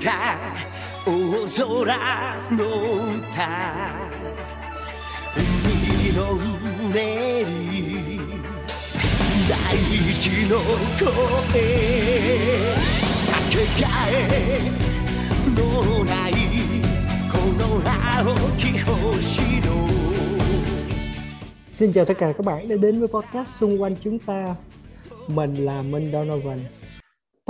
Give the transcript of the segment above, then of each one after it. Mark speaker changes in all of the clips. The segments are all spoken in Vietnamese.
Speaker 1: 越えるか大空の歌海のうねり大地の声かけがえのないこの青き星の
Speaker 2: Xin chào tất cả các bạn đã đến với podcast xung quanh chúng ta. Mình là Minh Donovan.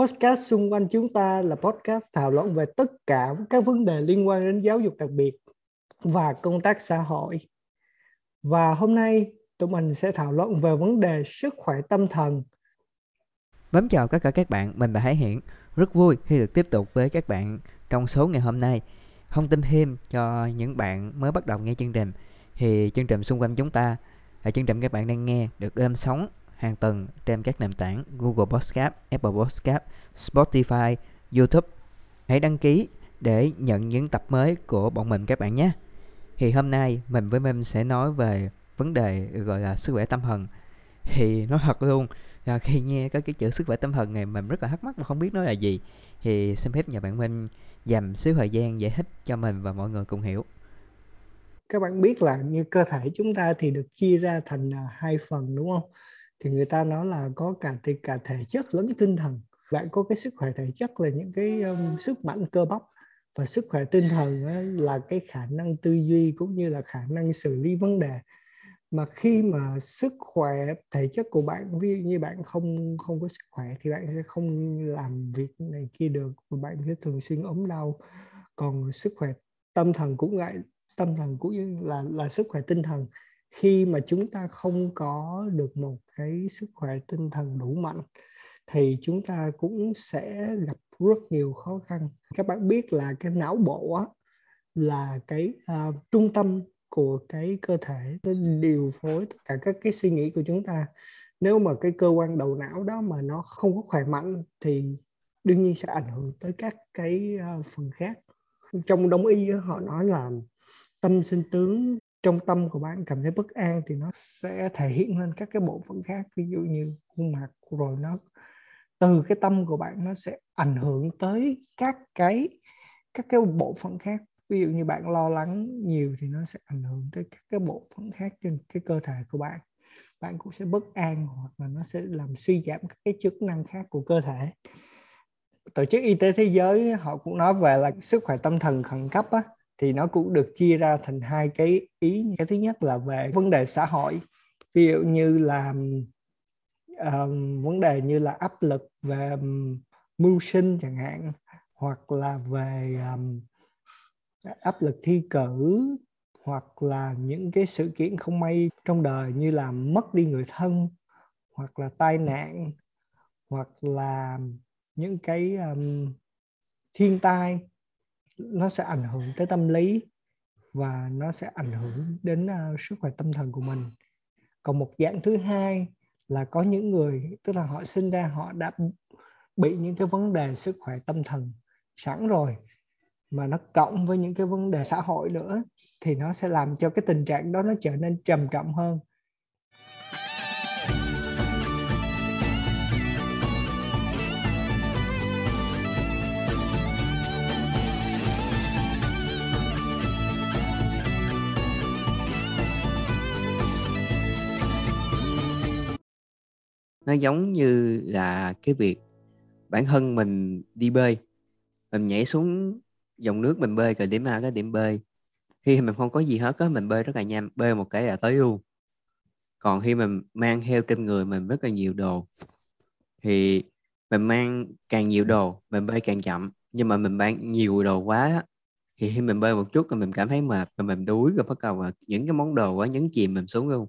Speaker 2: Podcast xung quanh chúng ta là podcast thảo luận về tất cả các vấn đề liên quan đến giáo dục đặc biệt và công tác xã hội. Và hôm nay tụi mình sẽ thảo luận về vấn đề sức khỏe tâm thần.
Speaker 3: Bấm chào tất cả các bạn, mình là Hải Hiển. Rất vui khi được tiếp tục với các bạn trong số ngày hôm nay. Thông tin thêm cho những bạn mới bắt đầu nghe chương trình thì chương trình xung quanh chúng ta là chương trình các bạn đang nghe được êm sóng hàng tuần trên các nền tảng Google Podcast, Apple Podcast, Spotify, YouTube. Hãy đăng ký để nhận những tập mới của bọn mình các bạn nhé. Thì hôm nay mình với Mem sẽ nói về vấn đề gọi là sức khỏe tâm thần. Thì nói thật luôn là khi nghe có cái chữ sức khỏe tâm thần này mình rất là thắc mắc và không biết nó là gì. Thì xin phép nhờ bạn Minh dành xíu thời gian giải thích cho mình và mọi người cùng hiểu
Speaker 2: các bạn biết là như cơ thể chúng ta thì được chia ra thành à, hai phần đúng không thì người ta nói là có cả thì cả thể chất lẫn tinh thần. Bạn có cái sức khỏe thể chất là những cái um, sức mạnh cơ bắp. Và sức khỏe tinh thần là cái khả năng tư duy cũng như là khả năng xử lý vấn đề. Mà khi mà sức khỏe thể chất của bạn ví dụ như bạn không không có sức khỏe thì bạn sẽ không làm việc này kia được. Và bạn sẽ thường xuyên ốm đau. Còn sức khỏe tâm thần cũng vậy tâm thần cũng như là là sức khỏe tinh thần khi mà chúng ta không có được một cái sức khỏe tinh thần đủ mạnh thì chúng ta cũng sẽ gặp rất nhiều khó khăn. Các bạn biết là cái não bộ á, là cái uh, trung tâm của cái cơ thể nó điều phối tất cả các cái suy nghĩ của chúng ta. Nếu mà cái cơ quan đầu não đó mà nó không có khỏe mạnh thì đương nhiên sẽ ảnh hưởng tới các cái uh, phần khác. Trong đông y họ nói là tâm sinh tướng trong tâm của bạn cảm thấy bất an thì nó sẽ thể hiện lên các cái bộ phận khác ví dụ như khuôn mặt rồi nó từ cái tâm của bạn nó sẽ ảnh hưởng tới các cái các cái bộ phận khác. Ví dụ như bạn lo lắng nhiều thì nó sẽ ảnh hưởng tới các cái bộ phận khác trên cái cơ thể của bạn. Bạn cũng sẽ bất an hoặc là nó sẽ làm suy giảm các cái chức năng khác của cơ thể. Tổ chức y tế thế giới họ cũng nói về là sức khỏe tâm thần khẩn cấp á, thì nó cũng được chia ra thành hai cái ý cái thứ nhất là về vấn đề xã hội ví dụ như là um, vấn đề như là áp lực về um, mưu sinh chẳng hạn hoặc là về um, áp lực thi cử hoặc là những cái sự kiện không may trong đời như là mất đi người thân hoặc là tai nạn hoặc là những cái um, thiên tai nó sẽ ảnh hưởng tới tâm lý và nó sẽ ảnh hưởng đến uh, sức khỏe tâm thần của mình. Còn một dạng thứ hai là có những người tức là họ sinh ra họ đã bị những cái vấn đề sức khỏe tâm thần sẵn rồi mà nó cộng với những cái vấn đề xã hội nữa thì nó sẽ làm cho cái tình trạng đó nó trở nên trầm trọng hơn.
Speaker 3: Nó giống như là cái việc bản thân mình đi bơi. Mình nhảy xuống dòng nước mình bơi từ điểm A tới điểm B. Khi mình không có gì hết á mình bơi rất là nhanh bơi một cái là tới luôn. Còn khi mình mang theo trên người mình rất là nhiều đồ thì mình mang càng nhiều đồ mình bơi càng chậm. Nhưng mà mình mang nhiều đồ quá thì khi mình bơi một chút rồi mình cảm thấy mệt và mình đuối rồi bắt đầu là những cái món đồ quá nhấn chìm mình xuống luôn.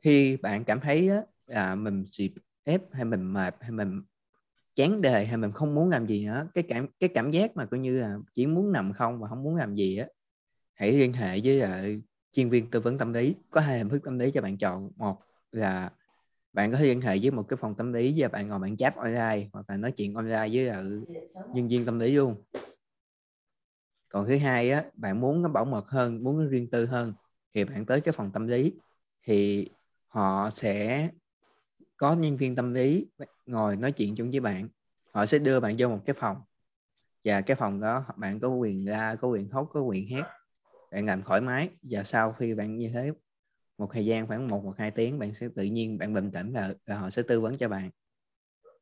Speaker 3: Khi bạn cảm thấy á, là mình bị ép hay mình mệt hay mình chán đề hay mình không muốn làm gì nữa cái cảm cái cảm giác mà coi như là chỉ muốn nằm không và không muốn làm gì á hãy liên hệ với uh, chuyên viên tư vấn tâm lý. Có hai hình thức tâm lý cho bạn chọn. Một là bạn có thể liên hệ với một cái phòng tâm lý và bạn ngồi bạn chat online hoặc là nói chuyện online với uh, nhân viên tâm lý luôn. Còn thứ hai á bạn muốn nó bảo mật hơn muốn nó riêng tư hơn thì bạn tới cái phòng tâm lý thì họ sẽ có nhân viên tâm lý ngồi nói chuyện chung với bạn họ sẽ đưa bạn vô một cái phòng. Và cái phòng đó bạn có quyền ra có quyền khóc có quyền hét bạn làm thoải mái. Và sau khi bạn như thế một thời gian khoảng một hoặc hai tiếng bạn sẽ tự nhiên bạn bình tĩnh và, và họ sẽ tư vấn cho bạn.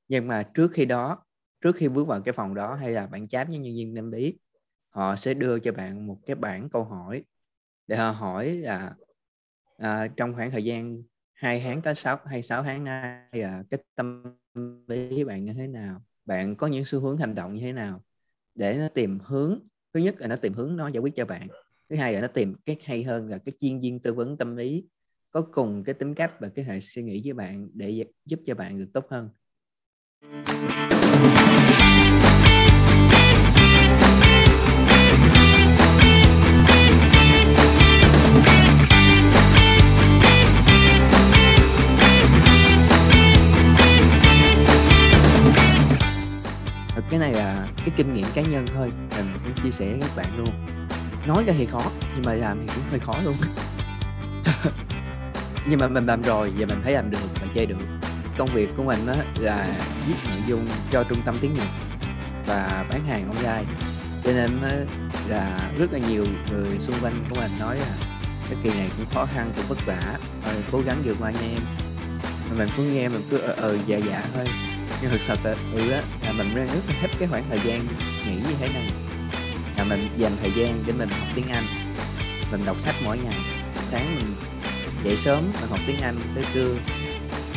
Speaker 3: Nhưng mà trước khi đó trước khi bước vào cái phòng đó hay là bạn chat với nhân viên tâm lý họ sẽ đưa cho bạn một cái bảng câu hỏi để họ hỏi là à, trong khoảng thời gian hai tháng tới sáu hay sáu tháng nay à, cái tâm lý bạn như thế nào? Bạn có những xu hướng hành động như thế nào để nó tìm hướng? Thứ nhất là nó tìm hướng nó giải quyết cho bạn. Thứ hai là nó tìm cái hay hơn là cái chuyên viên tư vấn tâm lý có cùng cái tính cách và cái hệ suy nghĩ với bạn để giúp cho bạn được tốt hơn. Cái này là cái kinh nghiệm cá nhân thôi, mình cũng chia sẻ với các bạn luôn. Nói ra thì khó, nhưng mà làm thì cũng hơi khó luôn. Nhưng mà mình làm rồi và mình thấy làm được và chơi được. Công việc của mình đó là viết nội dung cho trung tâm tiếng Nhật và bán hàng online. Cho nên là rất là nhiều người xung quanh của mình nói là cái kỳ này cũng khó khăn, cũng vất vả rồi cố gắng vượt qua nha em. Mà mình cứ nghe mình cứ ờ ờ dạ dạ thôi nhưng thực sự là ừ á, là mình rất là thích cái khoảng thời gian nghỉ như thế này. Là mình dành thời gian để mình học tiếng Anh. Mình đọc sách mỗi ngày. Sáng mình dậy sớm, mình học tiếng Anh tới trưa.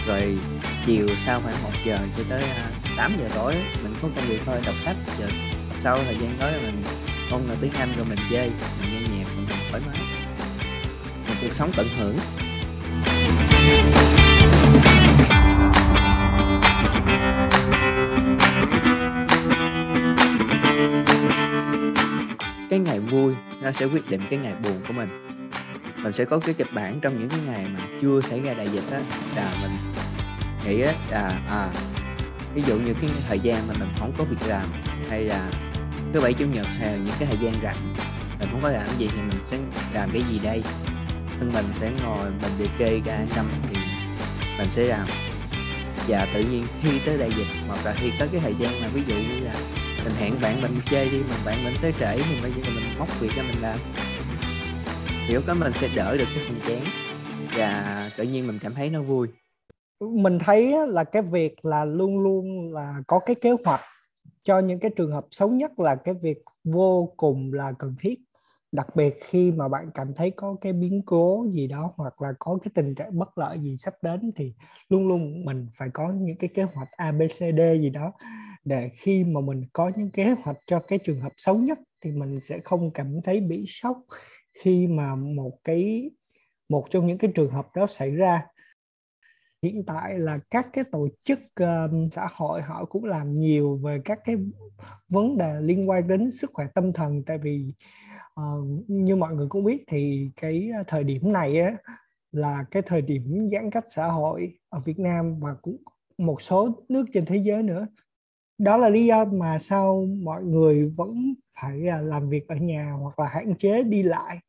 Speaker 3: Rồi chiều sau khoảng 1 giờ cho tới à, 8 giờ tối, mình có công việc thôi, đọc sách. Rồi sau thời gian đó mình ôn là tiếng Anh rồi mình chơi, mình nghe nhạc, mình thoải mái. Một cuộc sống tận hưởng. Thank you vui, nó sẽ quyết định cái ngày buồn của mình. Mình sẽ có cái kịch bản trong những cái ngày mà chưa xảy ra đại dịch á, là mình nghĩ á, là à ví dụ như cái thời gian mà mình không có việc làm hay là thứ bảy, chủ nhật hay là những cái thời gian rảnh, mình không có làm gì thì mình sẽ làm cái gì đây? Thân mình sẽ ngồi, mình liệt kê ra năm thì mình sẽ làm. Và tự nhiên khi tới đại dịch hoặc là khi tới cái thời gian mà ví dụ như là mình hẹn bạn mình chơi đi, mà bạn mình tới trễ thì bây giờ mình móc việc cho mình làm. Hiểu lúc mình sẽ đỡ được cái phần chán, và tự nhiên mình cảm thấy nó vui.
Speaker 2: Mình thấy là cái việc là luôn luôn là có cái kế hoạch cho những cái trường hợp xấu nhất là cái việc vô cùng là cần thiết. Đặc biệt khi mà bạn cảm thấy có cái biến cố gì đó, hoặc là có cái tình trạng bất lợi gì sắp đến, thì luôn luôn mình phải có những cái kế hoạch ABCD gì đó để khi mà mình có những kế hoạch cho cái trường hợp xấu nhất thì mình sẽ không cảm thấy bị sốc khi mà một cái một trong những cái trường hợp đó xảy ra. Hiện tại là các cái tổ chức um, xã hội họ cũng làm nhiều về các cái vấn đề liên quan đến sức khỏe tâm thần. Tại vì uh, như mọi người cũng biết thì cái thời điểm này á, là cái thời điểm giãn cách xã hội ở Việt Nam và cũng một số nước trên thế giới nữa đó là lý do mà sao mọi người vẫn phải à, làm việc ở nhà hoặc là hạn chế đi lại.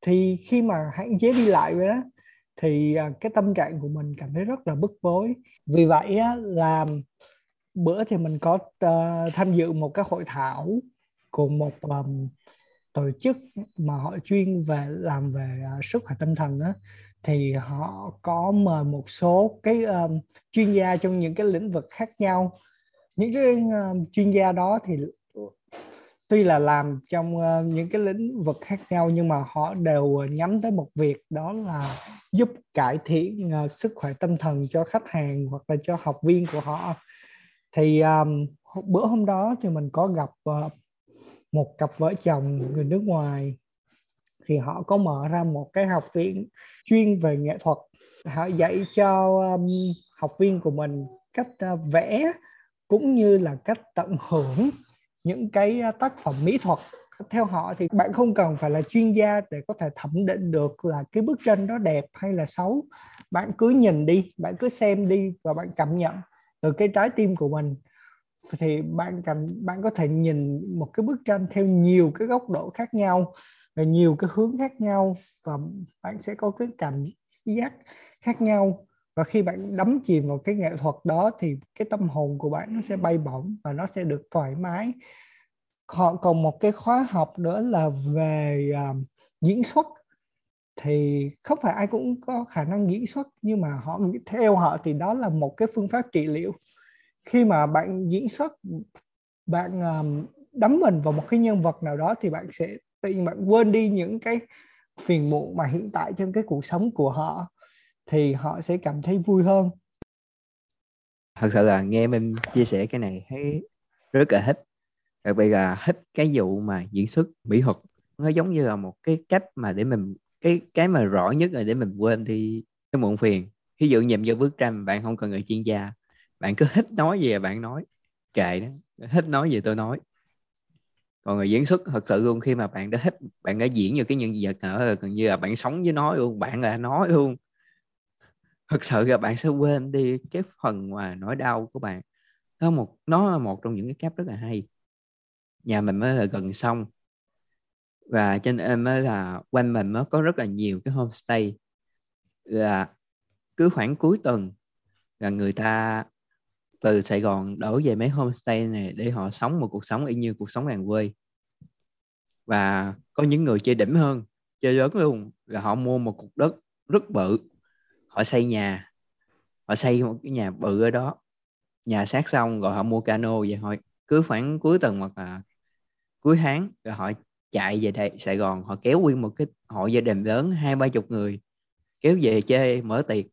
Speaker 2: Thì khi mà hạn chế đi lại vậy đó thì à, cái tâm trạng của mình cảm thấy rất là bức bối. Vì vậy á, là bữa thì mình có ờ, tham dự một cái hội thảo của một um, tổ chức mà họ chuyên về làm về uh, sức khỏe tâm thần á. Thì họ có mời một số cái um, chuyên gia trong những cái lĩnh vực khác nhau những cái uh, chuyên gia đó thì tuy là làm trong uh, những cái lĩnh vực khác nhau nhưng mà họ đều nhắm tới một việc đó là giúp cải thiện uh, sức khỏe tâm thần cho khách hàng hoặc là cho học viên của họ. Thì um, bữa hôm đó thì mình có gặp uh, một cặp vợ chồng người nước ngoài. Thì họ có mở ra một cái học viện chuyên về nghệ thuật. Họ dạy cho um, học viên của mình cách uh, vẽ cũng như là cách tận hưởng những cái tác phẩm mỹ thuật. Theo họ thì bạn không cần phải là chuyên gia để có thể thẩm định được là cái bức tranh đó đẹp hay là xấu. Bạn cứ nhìn đi, bạn cứ xem đi và bạn cảm nhận từ cái trái tim của mình. Thì bạn cảm, bạn có thể nhìn một cái bức tranh theo nhiều cái góc độ khác nhau và nhiều cái hướng khác nhau và bạn sẽ có cái cảm giác khác nhau và khi bạn đắm chìm vào cái nghệ thuật đó thì cái tâm hồn của bạn nó sẽ bay bổng và nó sẽ được thoải mái. Họ còn một cái khóa học nữa là về uh, diễn xuất. Thì không phải ai cũng có khả năng diễn xuất nhưng mà họ theo họ thì đó là một cái phương pháp trị liệu. Khi mà bạn diễn xuất bạn um, đắm mình vào một cái nhân vật nào đó thì bạn sẽ tự nhiên bạn quên đi những cái phiền muộn mà hiện tại trong cái cuộc sống của họ thì họ sẽ cảm thấy vui hơn.
Speaker 3: Thật sự là nghe mình chia sẻ cái này thấy rất là thích. Đặc biệt là thích cái vụ mà diễn xuất mỹ thuật. Nó giống như là một cái cách mà để mình, cái cái mà rõ nhất là để mình quên đi cái muộn phiền. Ví dụ nhìn vô bức tranh, bạn không cần người chuyên gia. Bạn cứ thích nói gì là bạn nói. Kệ đó thích nói gì tôi nói. Còn người diễn xuất thật sự luôn, khi mà bạn đã thích, bạn đã diễn như cái nhân vật nào gần như là bạn sống với nó luôn, bạn là nói luôn thực sự là bạn sẽ quên đi cái phần mà nỗi đau của bạn. Nó một, nó là một trong những cái cách rất là hay. Nhà mình mới là gần xong và trên em mới là quanh mình mới có rất là nhiều cái homestay. Là cứ khoảng cuối tuần là người ta từ Sài Gòn đổ về mấy homestay này để họ sống một cuộc sống y như cuộc sống làng quê. Và có những người chơi đỉnh hơn, chơi lớn luôn, là họ mua một cục đất rất bự họ xây nhà. Họ xây một cái nhà bự ở đó. Nhà sát xong rồi họ mua cano vậy thôi cứ khoảng cuối tuần hoặc là cuối tháng rồi họ chạy về đây, Sài Gòn. Họ kéo nguyên một cái hộ gia đình lớn, hai, ba chục người, kéo về chơi mở tiệc.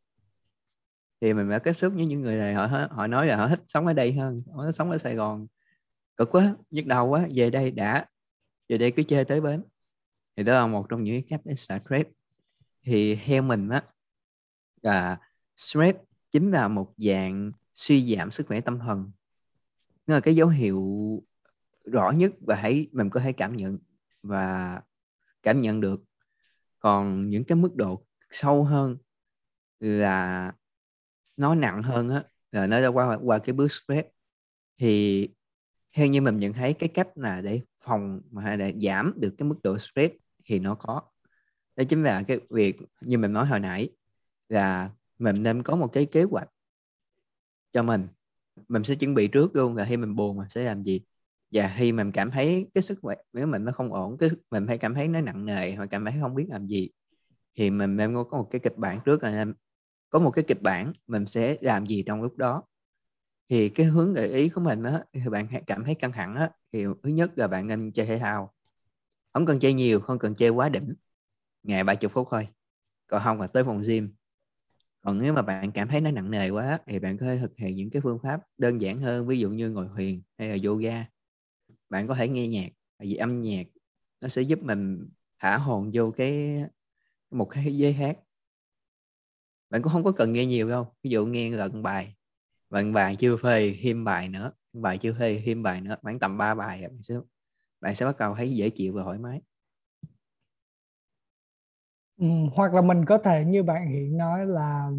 Speaker 3: Thì mình đã tiếp xúc với những người này, họ họ nói là họ thích sống ở đây hơn, họ thích sống ở Sài Gòn. Cực quá, nhức đầu quá, về đây đã, về đây cứ chơi tới bến. Thì đó là một trong những cách để xả trip. thì theo mình á uh, stress chính là một dạng suy giảm sức khỏe tâm thần. Nó là cái dấu hiệu rõ nhất và hãy mình có thể cảm nhận và cảm nhận được. Còn những cái mức độ sâu hơn là nó nặng hơn á là nó đã qua qua cái bước stress. Thì theo như mình nhận thấy cái cách là để phòng mà để giảm được cái mức độ stress thì nó có. Đó chính là cái việc như mình nói hồi nãy là mình nên có một cái kế hoạch cho mình. Mình sẽ chuẩn bị trước luôn là khi mình buồn mình sẽ làm gì. Và khi mình cảm thấy cái sức khỏe, nếu mình nó không ổn, cái mình hay cảm thấy nó nặng nề hoặc cảm thấy không biết làm gì, thì mình nên có một cái kịch bản trước là có một cái kịch bản mình sẽ làm gì trong lúc đó. Thì cái hướng gợi ý của mình á, thì bạn cảm thấy căng thẳng á, thì thứ nhất là bạn nên chơi thể thao. Không cần chơi nhiều, không cần chơi quá đỉnh. Ngày ba chục phút thôi. Còn không là tới phòng gym còn nếu mà bạn cảm thấy nó nặng nề quá thì bạn có thể thực hiện những cái phương pháp đơn giản hơn, ví dụ như ngồi thiền hay là yoga. Bạn có thể nghe nhạc, tại vì âm nhạc nó sẽ giúp mình thả hồn vô cái, một cái thế giới khác bạn cũng không có cần nghe nhiều đâu, ví dụ nghe lần bài. Bạn bài chưa phê thêm bài nữa, bài chưa phê thêm bài nữa, khoảng tầm 3 bài bạn sẽ bạn sẽ bắt đầu thấy dễ chịu và thoải mái
Speaker 2: ừ, hoặc là mình có thể như bạn hiện nói là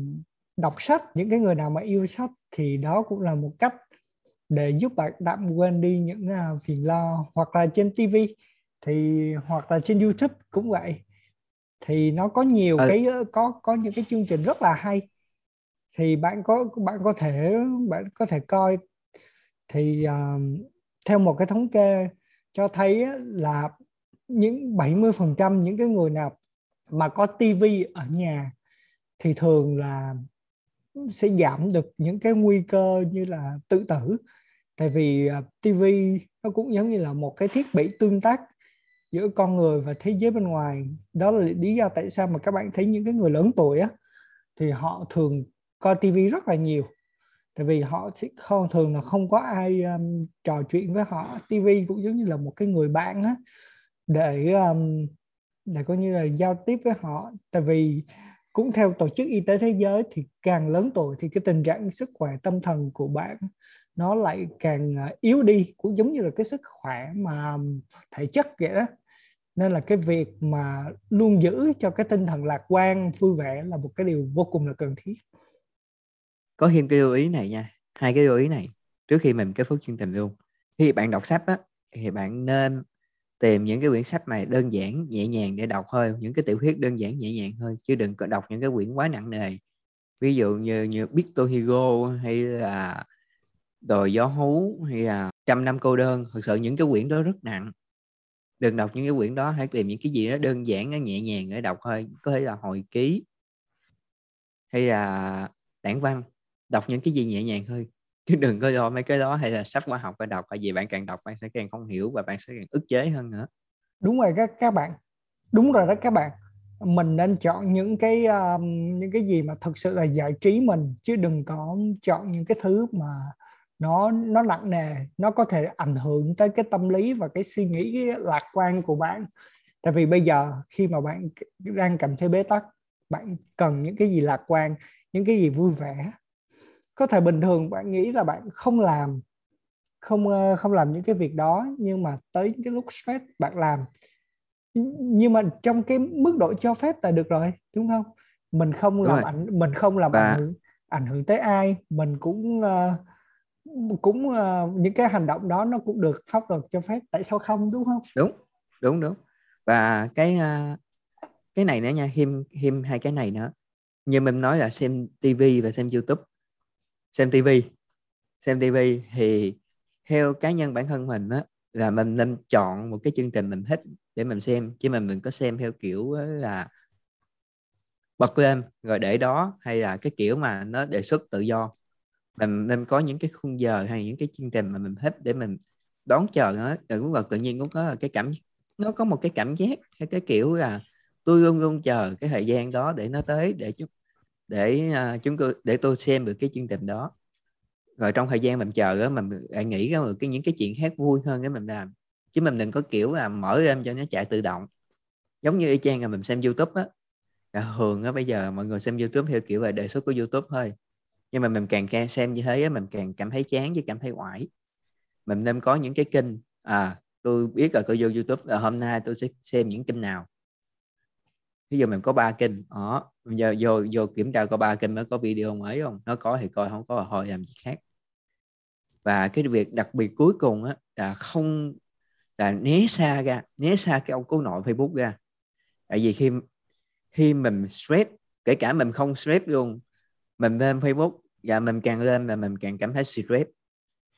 Speaker 2: đọc sách những cái người nào mà yêu sách thì đó cũng là một cách để giúp bạn tạm quên đi những uh, phiền lo. Hoặc là trên TV thì hoặc là trên YouTube cũng vậy. Thì nó có nhiều ừ. cái có có những cái chương trình rất là hay. Thì bạn có bạn có thể bạn có thể coi. Thì uh, theo một cái thống kê cho thấy là những 70% những cái người nào mà có tivi ở nhà thì thường là sẽ giảm được những cái nguy cơ như là tự tử. Tại vì à, tivi TV nó cũng giống như là một cái thiết bị tương tác giữa con người và thế giới bên ngoài. Đó là lý do tại sao mà các bạn thấy những cái người lớn tuổi á thì họ thường coi TV rất là nhiều. Tại vì họ sẽ không thường là không có ai um, trò chuyện với họ. TV cũng giống như là một cái người bạn á để um, là coi như là giao tiếp với họ. Tại vì cũng theo tổ chức y tế thế giới thì càng lớn tuổi thì cái tình trạng sức khỏe tâm thần của bạn nó lại càng à, yếu đi, cũng giống như là cái sức khỏe mà thể chất vậy đó. Nên là cái việc mà luôn giữ cho cái tinh thần lạc quan, vui vẻ là một cái điều vô cùng là cần thiết.
Speaker 3: Có thêm cái lưu ý này nha, hai cái lưu ý này. Trước khi mình kết thúc chương trình luôn, khi bạn đọc sách á, thì bạn nên tìm những cái quyển sách này đơn giản, nhẹ nhàng để đọc thôi, những cái tiểu thuyết đơn giản, nhẹ nhàng thôi, chứ đừng có đọc những cái quyển quá nặng nề. Ví dụ như như Victor Hugo hay là đồi gió hú hay là trăm năm cô đơn, thực sự những cái quyển đó rất nặng. Đừng đọc những cái quyển đó, hãy tìm những cái gì đó đơn giản, nó nhẹ nhàng để đọc thôi, có thể là hồi ký hay là tản văn. Đọc những cái gì nhẹ nhàng thôi chứ đừng có lo mấy cái đó hay là sách khoa học phải đọc tại vì bạn càng đọc bạn sẽ càng không hiểu và bạn sẽ càng ức chế hơn nữa.
Speaker 2: Đúng rồi các các bạn. Đúng rồi đó các bạn. Mình nên chọn những cái um, những cái gì mà thực sự là giải trí mình chứ đừng có chọn những cái thứ mà nó nó nặng nề nó có thể ảnh hưởng tới cái tâm lý và cái suy nghĩ cái lạc quan của bạn. Tại vì bây giờ khi mà bạn đang cảm thấy bế tắc bạn cần những cái gì lạc quan những cái gì vui vẻ có thể bình thường bạn nghĩ là bạn không làm không ờ, không làm những cái việc đó nhưng mà tới cái lúc stress bạn làm. Nhưng mà trong cái mức độ cho phép là được rồi đúng không? Mình không làm ảnh mình không làm Và... ảnh hưởng ảnh hưởng tới ai mình cũng uh, cũng uh, những cái hành động đó nó cũng được pháp luật cho phép tại sao không đúng không?
Speaker 3: Đúng đúng đúng. Và cái uh, cái này nữa nha thêm thêm hai cái này nữa. Như mình nói là xem tivi và xem youtube xem tivi xem tivi thì theo cá nhân bản thân mình á, là mình nên chọn một cái chương trình mình thích để mình xem, chứ mình mình có xem theo kiểu là bật lên rồi để đó, hay là cái kiểu mà nó đề xuất tự do. Mình nên có những cái khung giờ hay những cái chương trình mà mình thích để mình đón chờ nó. Cũng và tự nhiên cũng có cái cảm, nó có một cái cảm giác, hay cái kiểu là tôi luôn luôn chờ cái thời gian đó để nó tới, để chúng để uh, chúng tôi để tôi xem được cái chương trình đó. Rồi trong thời gian mình chờ đó mình lại nghĩ ra cái những cái chuyện khác vui hơn để mình làm. Chứ mình đừng có kiểu là mở lên cho nó chạy tự động. Giống như y chang là mình xem youtube á. Là thường á bây giờ mọi người xem youtube theo kiểu là đề xuất của youtube thôi. Nhưng mà mình càng xem như thế á, mình càng cảm thấy chán chứ cảm thấy oải. Mình nên có những cái kênh. À tôi biết là tôi vô youtube là hôm nay tôi sẽ xem những kênh nào ví dụ mình có ba kênh đó bây giờ, vô vô kiểm tra có ba kênh mới có video mới không? Nó có thì coi, không có hồi thôi, làm gì khác. Và cái việc đặc biệt cuối cùng á, là không, là né xa ra, né xa cái ông cố nội Facebook ra. Tại vì khi khi mình stress, kể cả mình không stress luôn, mình lên Facebook và mình càng lên là mình càng cảm thấy stress.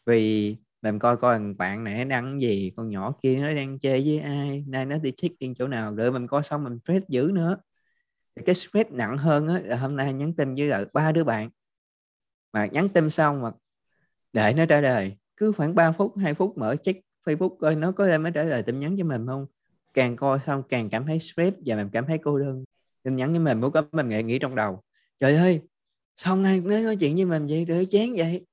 Speaker 3: Vì mình coi coi bạn này nó đăng gì con nhỏ kia nó đang chơi với ai nay nó đi check in chỗ nào rồi mình coi xong mình stress dữ nữa. Cái stress nặng hơn á là hôm nay nhắn tin với lại ba đứa bạn. Mà nhắn tin xong mà để nó trả lời cứ khoảng 3 phút 2 phút mở check Facebook coi nó có em mới trả lời tin nhắn cho mình không. Càng coi xong càng cảm thấy stress và mình cảm thấy cô đơn. Tin nhắn với mình muốn có mình nghĩ, nghĩ trong đầu. Trời ơi sao ngay nói, nói chuyện với mình vậy? Tự chán vậy?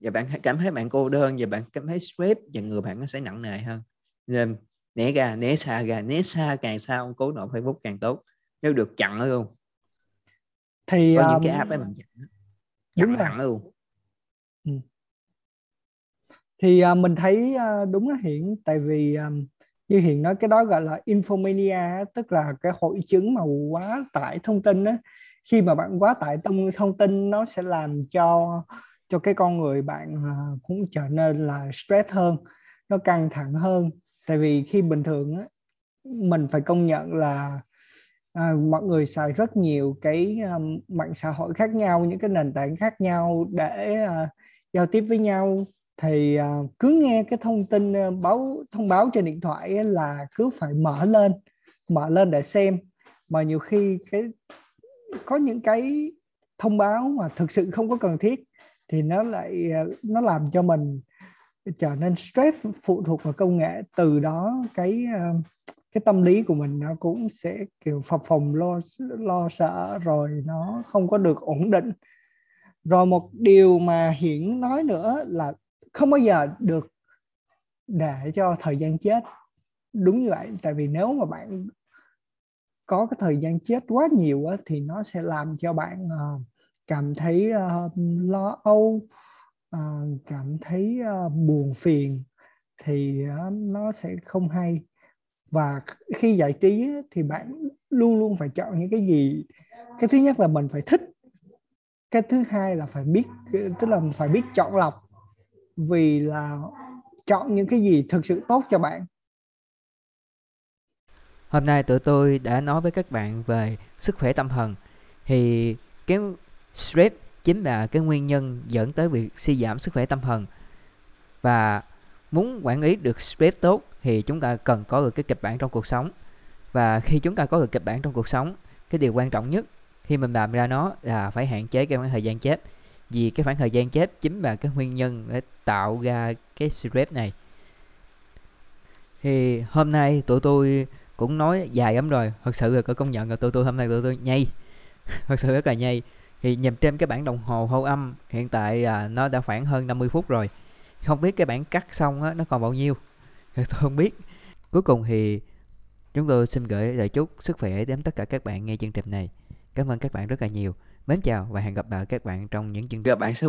Speaker 3: Và bạn cảm thấy bạn cô đơn và bạn cảm thấy stress và người bạn nó sẽ nặng nề hơn. Nên né ra né xa ra né xa càng xa ông cố nội Facebook càng tốt. Nếu được chặn luôn. Thì có um, những cái app ấy mình chặn chặn hẳn luôn.
Speaker 2: Ừ. thì uh, mình thấy uh, đúng là hiện tại vì um, như hiện nói cái đó gọi là infomania tức là cái hội chứng mà quá tải thông tin á. Khi mà bạn quá tải thông thông tin nó sẽ làm cho cho cái con người bạn uh, cũng trở nên là stress hơn nó căng thẳng hơn. Tại vì khi bình thường á mình phải công nhận là à, mọi người xài rất nhiều cái um, mạng xã hội khác nhau những cái nền tảng khác nhau để uh, giao tiếp với nhau. Thì uh, cứ nghe cái thông tin uh, báo thông báo trên điện thoại là cứ phải mở lên mở lên để xem. Mà nhiều khi cái có những cái thông báo mà thực sự không có cần thiết thì nó lại à, nó làm cho mình trở nên stress phụ thuộc vào công nghệ. Từ đó cái à, cái tâm lý của mình nó cũng sẽ kiểu phập phồng lo lo sợ rồi nó không có được ổn định. Rồi một điều mà hiển nói nữa là không bao giờ được để cho thời gian chết. Đúng như vậy tại vì nếu mà bạn có cái thời gian chết quá nhiều á, thì nó sẽ làm cho bạn uh, cảm thấy uh, lo âu uh, cảm thấy uh, buồn phiền thì uh, nó sẽ không hay. Và khi giải trí thì bạn luôn luôn phải chọn những cái gì? Cái thứ nhất là mình phải thích cái thứ hai là phải biết tức là phải biết chọn lọc. Vì là chọn những cái gì thực sự tốt cho bạn.
Speaker 3: Hôm nay tụi tôi đã nói với các bạn về sức khỏe tâm thần. Thì cái stress chính là cái nguyên nhân dẫn tới việc suy giảm sức khỏe tâm thần. Và muốn quản lý được stress tốt thì chúng ta cần có được cái kịch bản trong cuộc sống. Và khi chúng ta có được kịch bản trong cuộc sống, cái điều quan trọng nhất khi mình làm ra nó là phải hạn chế cái khoảng thời gian chết. Vì cái khoảng thời gian chết chính là cái nguyên nhân để tạo ra cái stress này. Thì hôm nay tụi tôi cũng nói dài lắm rồi. Thật sự là có công nhận là tụi tôi hôm nay tụi tôi nhây. Thật sự rất là nhây thì nhìn trên cái bản đồng hồ hô âm hiện tại à, nó đã khoảng hơn 50 phút rồi. Không biết cái bản cắt xong á nó còn bao nhiêu? Tôi không biết. Cuối cùng thì chúng tôi xin gửi lời chúc sức khỏe đến tất cả các bạn nghe chương trình này. Cảm ơn các bạn rất là nhiều. Mến chào và hẹn gặp lại các bạn trong những chương trình
Speaker 4: các bạn sẽ